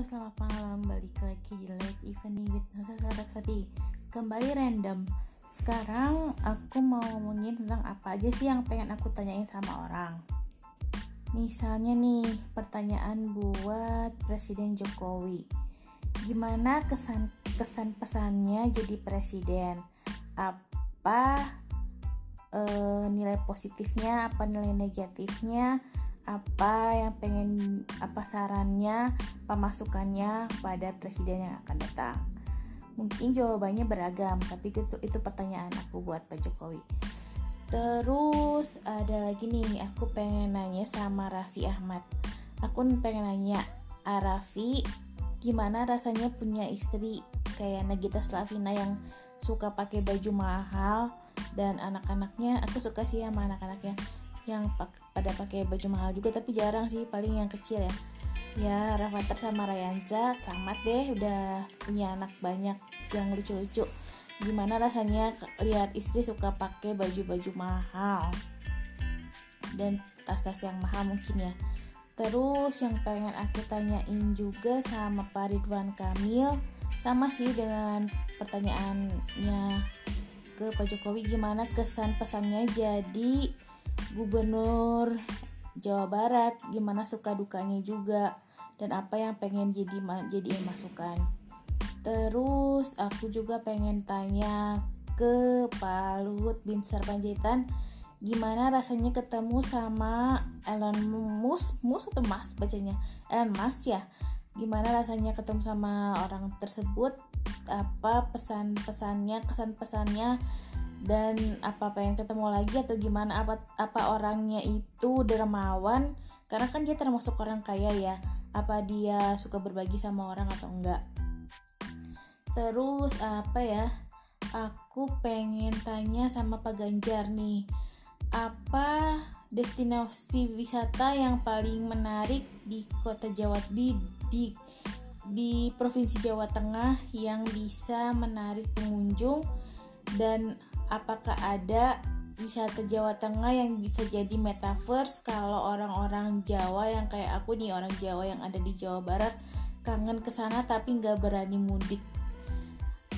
selamat malam. Balik lagi di Late Evening with Nusa Saraswati. Kembali random. Sekarang aku mau ngomongin tentang apa aja sih yang pengen aku tanyain sama orang. Misalnya nih, pertanyaan buat Presiden Jokowi. Gimana kesan kesan pesannya jadi presiden? Apa eh, nilai positifnya, apa nilai negatifnya? Apa yang pengen apa sarannya pemasukannya pada presiden yang akan datang. Mungkin jawabannya beragam tapi itu itu pertanyaan aku buat Pak Jokowi. Terus ada lagi nih aku pengen nanya sama Raffi Ahmad. Aku pengen nanya ah, Raffi gimana rasanya punya istri kayak Nagita Slavina yang suka pakai baju mahal dan anak-anaknya aku suka sih sama anak-anaknya yang pada pakai baju mahal juga tapi jarang sih paling yang kecil ya. Ya Rafathar sama Rayanza selamat deh udah punya anak banyak yang lucu-lucu. Gimana rasanya lihat istri suka pakai baju-baju mahal? Dan tas-tas yang mahal mungkin ya. Terus yang pengen aku tanyain juga sama Pak Ridwan Kamil sama sih dengan pertanyaannya ke Pak Jokowi gimana kesan pesannya jadi gubernur Jawa Barat gimana suka dukanya juga dan apa yang pengen jadi jadi masukan. Terus aku juga pengen tanya ke Pak Luhut bin Sarpanjaitan gimana rasanya ketemu sama Elon Musk Musk atau Mas bacanya? Elon Musk ya. Gimana rasanya ketemu sama orang tersebut? Apa pesan-pesannya kesan-pesannya dan apa pengen ketemu lagi atau gimana? Apa apa orangnya itu dermawan? Karena kan dia termasuk orang kaya ya. Apa dia suka berbagi sama orang atau enggak? Terus apa ya? Aku pengen tanya sama Pak Ganjar nih. Apa destinasi wisata yang paling menarik di kota Jawa di di di provinsi Jawa Tengah yang bisa menarik pengunjung? Dan apakah ada wisata Jawa Tengah yang bisa jadi metaverse? Kalau orang-orang Jawa yang kayak aku nih orang Jawa yang ada di Jawa Barat kangen ke sana tapi nggak berani mudik.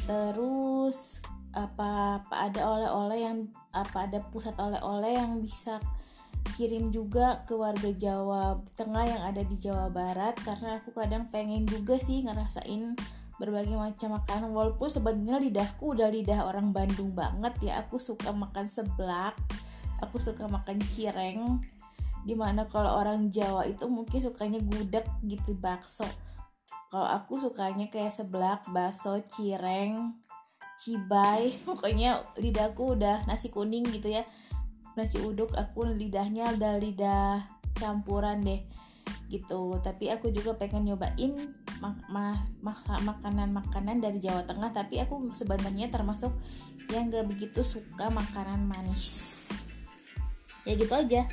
Terus apa apa ada oleh-oleh yang apa ada pusat oleh-oleh yang bisa kirim juga ke warga Jawa Tengah yang ada di Jawa Barat? Karena aku kadang pengen juga sih ngerasain berbagai macam makanan walaupun sebenarnya lidahku udah lidah orang Bandung banget ya. Aku suka makan seblak aku suka makan cireng di mana kalau orang Jawa itu mungkin sukanya gudeg gitu bakso. Kalau aku sukanya kayak seblak bakso cireng cibai. Pokoknya lidahku udah nasi kuning gitu ya. Nasi uduk aku lidahnya udah lidah campuran deh gitu. Tapi aku juga pengen nyobain mak ma mak makanan-makanan dari Jawa Tengah tapi aku sebenarnya termasuk yang gak begitu suka makanan manis. Ya gitu aja